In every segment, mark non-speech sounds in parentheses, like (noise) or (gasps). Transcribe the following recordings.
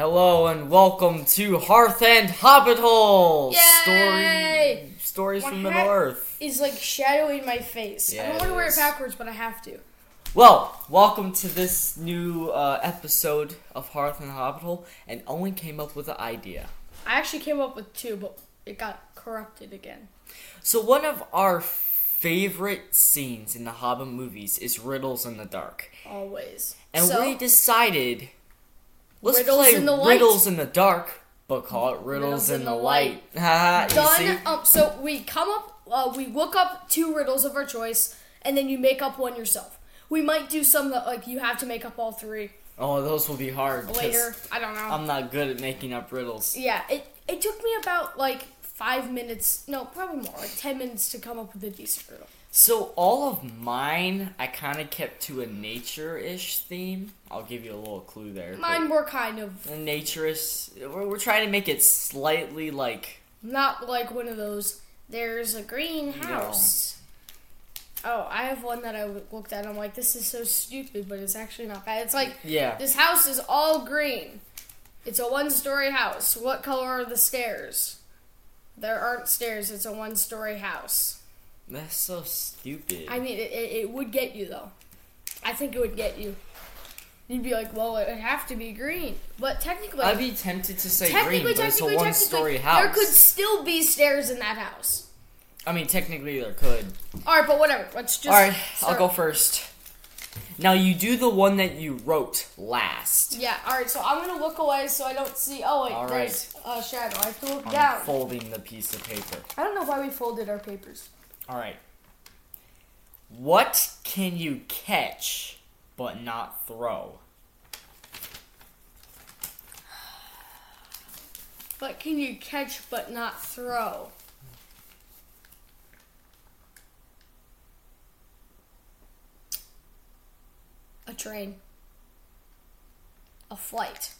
Hello and welcome to Hearth and Hobbit Hole. Yay! Story, stories My from Middle Earth. Is like shadowing my face. Yeah, I don't want to wear it backwards, but I have to. Well, welcome to this new uh, episode of Hearth and Hobbit Hole. And Owen came up with an idea. I actually came up with two, but it got corrupted again. So one of our favorite scenes in the Hobbit movies is Riddles in the Dark, Always. and so, we decided let's Riddles play in the light. Riddles in the Dark, but call it Riddles, in, the, light. (laughs) Haha, you see? done. Um, so we come up, uh, we look up two riddles of our choice, and then you make up one yourself. We might do some that like you have to make up all three Oh, those will be hard. later. I don't know. I'm not good at making up riddles. yeah, it it took me about like five minutes. No, probably more, like ten minutes to come up with a decent riddle. So all of mine, I kind of kept to a nature-ish theme. I'll give you a little clue there. Mine were kind of a nature-ish. We're, we're trying to make it slightly like. Not like one of those. There's a greenhouse. Oh, I have one that I looked at. I'm like, this is so stupid, but it's actually not bad. It's like Yeah. this house is all green. It's a one-story house. What color are the stairs? There aren't stairs. It's a one-story house. That's so stupid. I mean, it, it, it would get you though. I think it would get you. You'd be like, well, it would have to be green, but technically, I'd be tempted to say green, but it's a one-story house. there could still be stairs in that house. I mean, technically there could. All right, but whatever. Let's just. All right, I'll go first. Now you do the one that you wrote last. Yeah. All right. So I'm gonna look away so I don't see. Oh wait, All there's a shadow. I have to look I'm down. folding the piece of paper. I don't know why we folded our papers. All right. What can you catch but not throw? But can you catch but not throw? A train. A flight.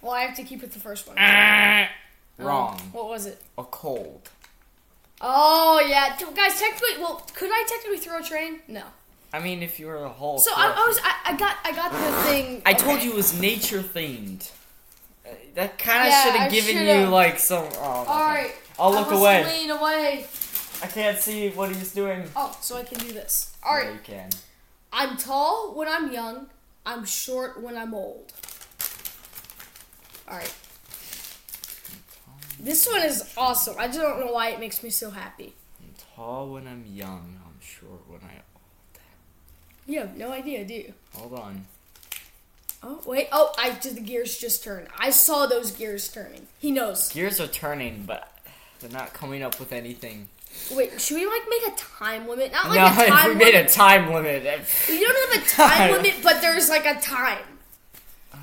Well, I have to keep it the first one. Ah. Wrong. What was it? A cold. Oh yeah, guys. Technically, well, could I technically throw a train? No. I mean, if you were a whole. So I, I was, I, I got, I got the thing. I told you it was nature themed. Uh, That kind of Yeah, should have given should've. you like some. Oh, okay. All right. I'll look away. Lean away. I can't see what he's doing. Oh, so I can do this. All right. Yeah, you can. I'm tall when I'm young. I'm short when I'm old. All right. This one is awesome. I just don't know why it makes me so happy. I'm tall when I'm young. I'm short when I. Old. You have no idea, do you? Hold on. Oh wait. Oh, I did the gears just turned. I saw those gears turning. He knows. Gears are turning, but they're not coming up with anything. Wait, should we like make a time limit? Not like no, a (laughs) time No, we made limit. a time limit. We don't have a time (laughs) limit, but there's like a time.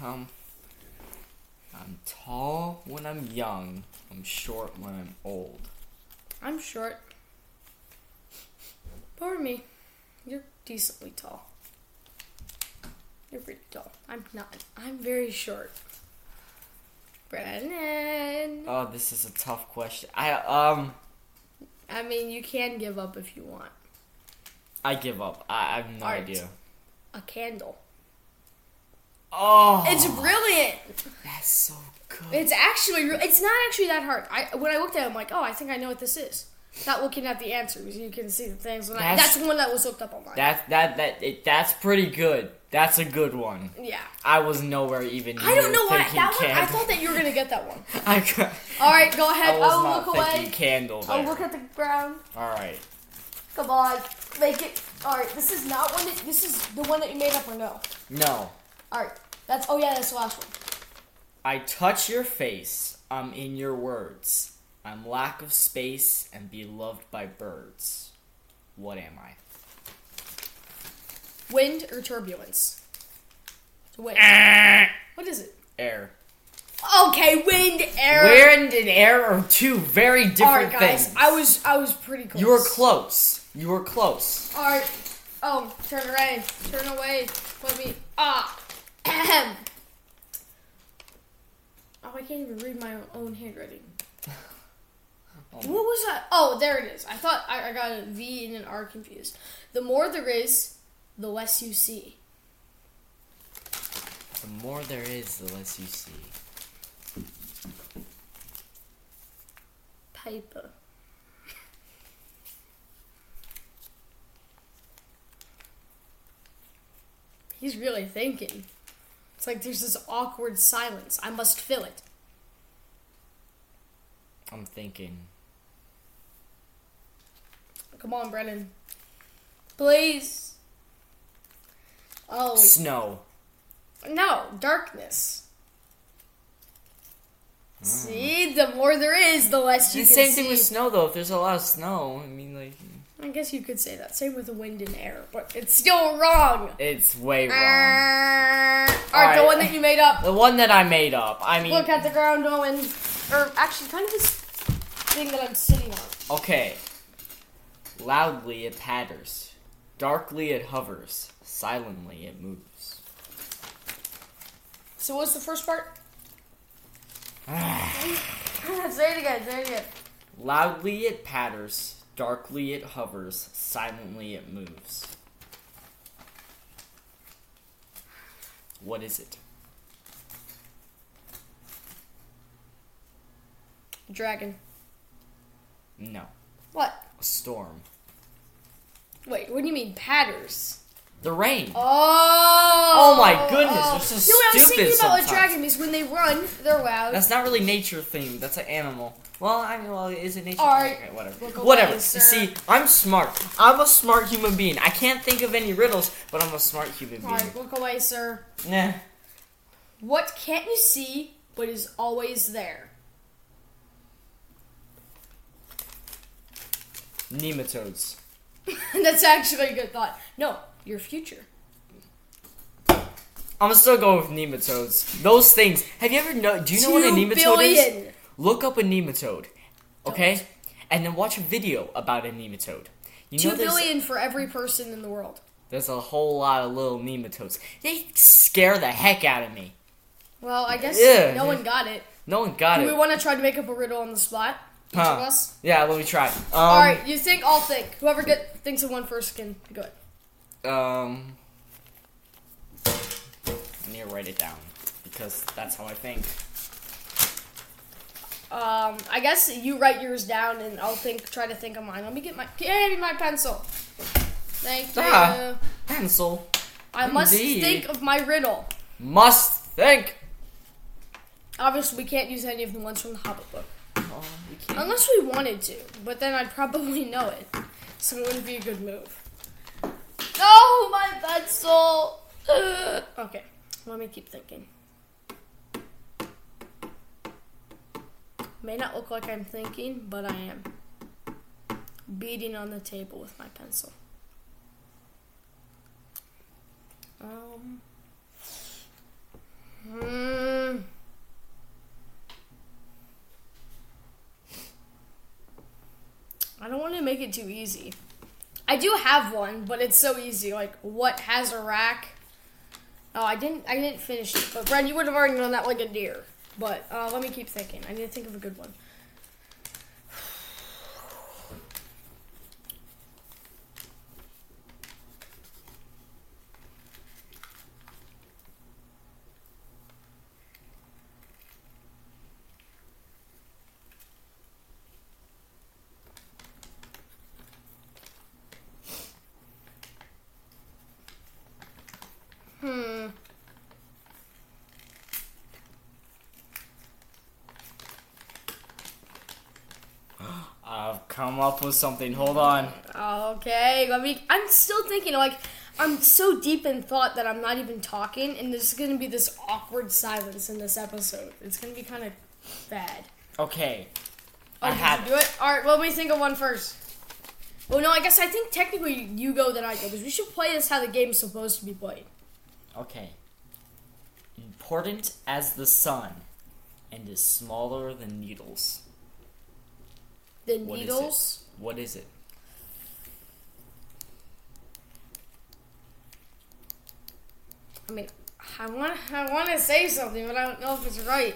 Um, I'm tall when I'm young. I'm short when I'm old. I'm short. Pardon me. You're decently tall. You're pretty tall. I'm not. I'm very short. Brennan. Oh, this is a tough question. I um, I mean, you can give up if you want. I give up. I, I have no Art. idea. A candle. Oh, It's brilliant. that's so good. It's actually. re- It's not actually that hard. I when I looked at it, I'm like, oh, I think I know what this is. Not looking at the answers, you can see the things. And I, That's- that's one that was looked up online. that that that it, that's pretty good. That's a good one. yeah. I was nowhere even. I don't know why that one. I thought that you were gonna get that one. (laughs) I, All right, go I ahead. was Oh, not look thinking away. candle. There. look at the ground. All right. Come on, make it. All right, this is not one. That, this is the one that you made up, or no? No. All right, that's. Oh yeah, that's the last one. I touch your face. I'm in your words. I'm lack of space and beloved by birds. What am I? Wind or turbulence? Wind. (laughs) What is it? Air. Okay, wind, air. Wind and air are two very All different right, guys. things. I was. I was pretty close. You were close. You were close. All right. Oh, turn away. Turn away. Let me. Ah oh, I can't even read my own handwriting. Oh. (laughs) What was that? Oh, there it is. I thought I, I, got a V and an R confused. The more there is, the less you see. The more there is, the less you see. Paper. He's really thinking. It's like there's this awkward silence. I must fill it. I'm thinking. Come on, Brennan. Please. Oh, Snow. no, darkness. Hmm. See, the more there is, the less you The can same see. thing with snow, though. If there's a lot of snow, I mean, like, I guess you could say that. Same with the wind and air, but it's still wrong. it's way wrong. Alright, the one that you made up. The one that I made up. I mean, Look at the ground, Owen. Or actually, kind of this thing that I'm sitting on. okay. Loudly it patters. Darkly it hovers. Silently it moves. So what's the first part? (sighs) (sighs) say it again. Say it again. Loudly it patters. Darkly it hovers. Silently it moves. What is it? Dragon. No. What? A storm. Wait, what do you mean patters? The rain. Oh! Oh my goodness, they're so what I was thinking about a sometimes. dragon because when they run, they're loud. That's not really nature themed. That's an animal. Well, I mean, well, is it nature? All right. Okay, whatever. Away, whatever. sir. See, I'm smart. I'm a smart human being. I can't think of any riddles, but I'm a smart human being. Alright, look away, sir. Nah. What can't you see but is always there? Nematodes. (laughs) That's actually a good thought. No, your future. I'm gonna still go with nematodes. Those things. Have you ever know? Do you know what a nematode is? billion. Look up a nematode, okay, and then watch a video about a nematode. You Two billion for every person in the world. there's a whole lot of little nematodes. They scare the heck out of me. Well, I guess Yeah. no one got it. No one got Do it. we want to try to make up a riddle on the spot? Each Huh. of us? Yeah, let me try. Um, Alright, you think, I'll think. Whoever get thinks of one first can go ahead. Um, I need to write it down because that's how I think. Um, I guess you write yours down and I'll think. Try to think of mine. Let me get my give me my pencil. Thank you. Ah. Pencil I must think of my riddle. must think. Obviously, we can't use any of the ones from the Hobbit book Oh, we unless we wanted to. But then I'd probably (laughs) know it, so it wouldn't be a good move. Oh, my pencil. (sighs) Okay, let me keep thinking. May not look like I'm thinking, but I am. Beating on the table with my pencil. Um. Hmm. I don't want to make it too easy. I do have one, but it's so easy. Like, what has a rack? Oh, I didn't. I didn't finish it. But Brad, you would have already known that like a deer. But uh, let me keep thinking. I need to think of a good one. Hmm. I've come up with something. Hold on. Okay, let me. I'm still thinking. Like, I'm so deep in thought that I'm not even talking, and there's gonna be this awkward silence in this episode. It's gonna be kind of bad. Okay. Oh, I you do it? All right. Well, let me think of one first. Well, no, I guess I think technically you go then I go because we should play this how the game's supposed to be played. Okay. Important as the sun, and is smaller than needles. The What is needles. What is it? I mean, I want I want to say something, but I don't know if it's right.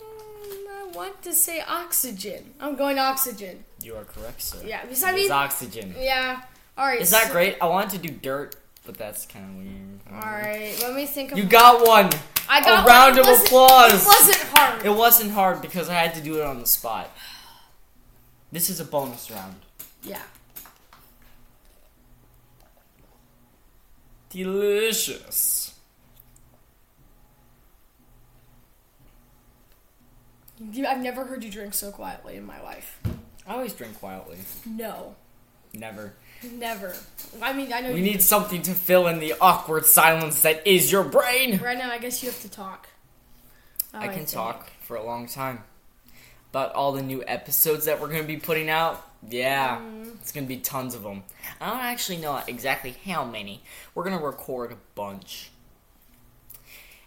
Mm, I want to say oxygen. I'm going oxygen. You are correct, sir. Yeah, because I mean, oxygen. yeah. All right. Is that so- great? I wanted to do dirt, but that's kind of weird. All right. Let me think of. You got one. I got A round of applause. It wasn't hard. It wasn't hard because I had to do it on the spot. This is a bonus round. yeah. Delicious. You- I've never heard you drink so quietly in my life. I always drink quietly. No, Never. Never. I mean, I know We you. need something to fill in the awkward silence that is your brain. Right now, I guess you have to talk. Oh, I can think. talk for a long time about all the new episodes that we're going to be putting out. Yeah, Mm. it's going to be tons of them. I don't actually know exactly how many. We're going to record a bunch.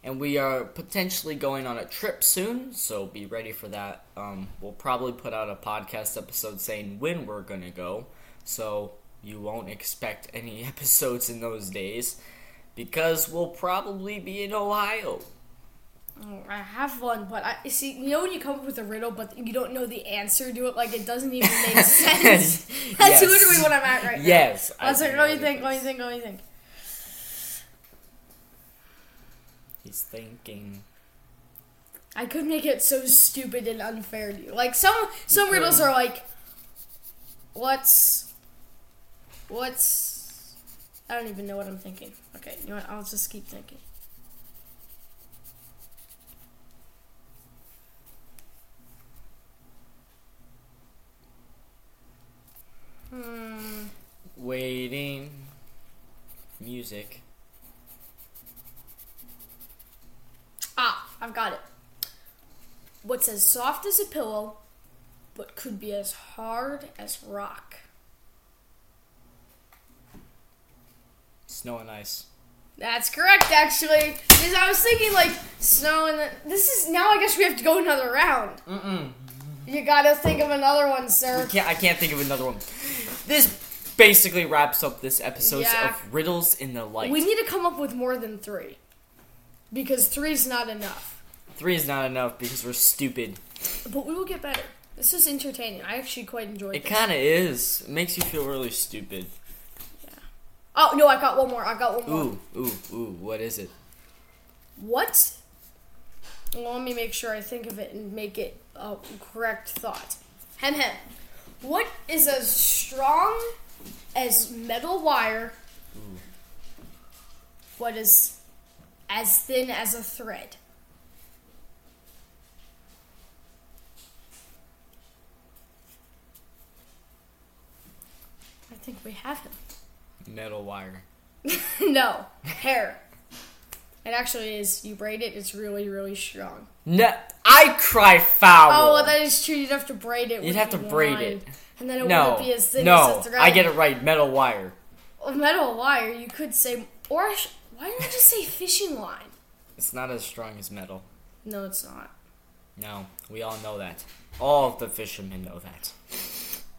And we are potentially going on a trip soon, so be ready for that. Um, we'll probably put out a podcast episode saying when we're going to go, so you won't expect any (laughs) episodes in those days because we'll probably be in Ohio. Oh, I have one, but I see. You know when you come up with a riddle, but you don't know the answer to it, like it doesn't even make (laughs) sense. (laughs) That's Yes. literally what I'm at right now. Yes. I was like, what do you think, What do you think? What do you think. He's thinking. I could make it so stupid and unfair to you. Like some some could. riddles are like, what's, what's, I don't even know what I'm thinking. Okay, you know what? I'll just keep thinking. Hmm. Waiting. Music. Ah, I've got it. What's as soft as a pillow, but could be as hard as rock. Snow and ice. That's correct, actually. Because I was thinking like snow, and then this is now. I guess we have to go another round. Mm-mm. You gotta think of another one, sir. can't, I can't think of another one. This basically wraps up this episode Yeah. of Riddles in the Light. We need to come up with more than three, because three's not enough. Three is not enough because we're stupid. But we will get better. This is entertaining. I actually quite enjoyed It this. kind of is. It makes you feel really stupid. Oh no, I got one more. I got one more. Ooh, ooh, ooh. What is it? What? Well, let me make sure I think of it and make it a correct thought. Hem hem. What is as strong as metal wire? What is as thin as a thread? I think we have him. Metal wire. (laughs) no, hair. It actually is. You braid it, it's really, really strong. No, I cry foul. Oh, well, that is true. You'd have to braid it. You'd have to braid it. And then it no, wouldn't be as thin no. as a thread. I get it right. Metal wire. With metal wire, you could say. Or sh- why didn't I just say fishing line? It's not as strong as metal. No, it's not. No, we all know that. All of the fishermen know that.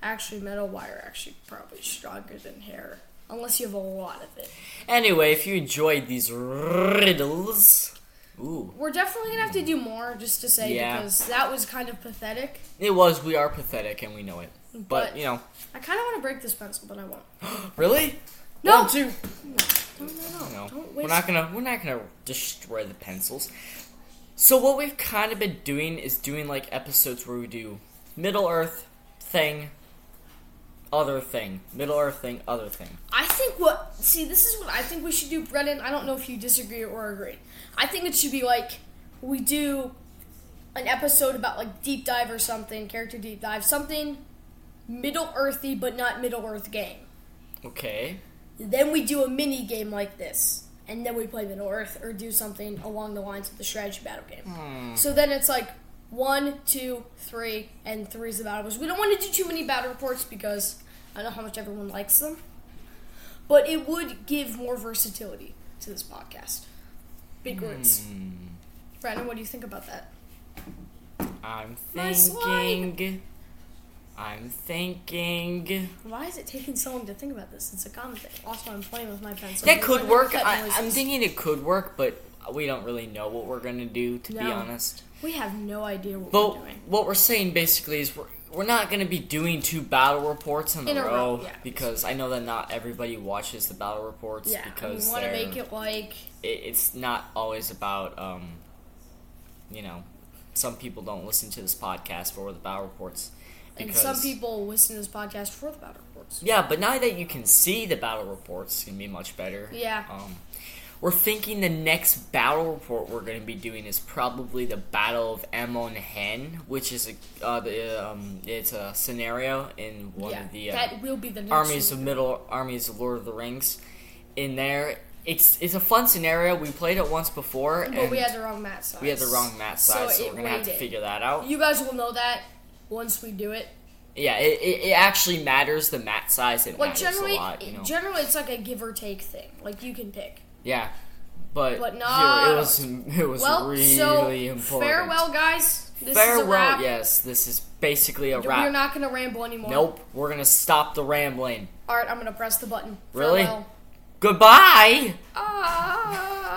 Actually, metal wire actually probably stronger than hair, unless you have a lot of it. Anyway, if you enjoyed these riddles, ooh, We're definitely gonna have to do more, just to say, Yeah. because that was kind of pathetic. it was. We are pathetic, and we know it. But, But- you know, I kind of want to break this pencil, but I won't. (gasps) really? No! One, two. No, no, no. No, Don't we're not gonna. We're not gonna destroy the pencils. So what we've kind of been doing is doing like episodes where we do Middle Earth thing, other thing, Middle Earth thing, other thing. I think what see this is what I think we should do, Brennan. I don't know if you disagree or agree. I think it should be like we do an episode about like deep dive or something, character deep dive, something Middle Earthy but not Middle Earth game. Okay. Then we do a mini game like this, and then we play Middle Earth or do something along the lines of the strategy battle game. Hmm. So then it's like one, two, three, and three's the battle reports. We don't want to do too many battle reports because I know how much everyone likes them. But it would give more versatility to this podcast. Big words. Hmm. Brennan, what do you think about that? I'm thinking. I'm thinking. Why is it taking so long to think about this? It's a common thing. Also, I'm playing with my pencil. That could work. I, I'm thinking it could work, but we don't really know what we're gonna do. To be honest. We have no idea what But we're doing. what we're saying basically is we're, we're not going to be doing two battle reports in, In a row, row, yeah. because I know that not everybody watches the battle reports Yeah, because we want to make it like it, it's not always about um, you know, some people don't listen to this podcast for the battle reports. And some people listen to this podcast for the battle reports. Yeah, but now that you can see the battle reports, it's gonna be much better. Yeah. Um, we're thinking the next battle report we're going to be doing is probably the Battle of Amon Hen, which is a uh, the, um, it's a scenario in one yeah, of the uh, that will be the next armies of Middle armies of Lord of the Rings. In there, it's it's a fun scenario. We played it once before, But and we had the wrong mat size. we had the wrong mat size, so, it we're gonna have to rated. figure that out. You guys will know that once we do it. yeah, it, it, it actually matters the mat size. It Like matters generally, a lot, you know. generally it's like a give or take thing. Like you can pick. Yeah, but, But not- it was it was Well, really so important. farewell, guys. This is a Farewell. Yes, this is basically a wrap. We're not gonna ramble anymore. Nope, we're gonna stop the rambling. All right, I'm gonna press the button. Really? Farewell. Goodbye. Ah.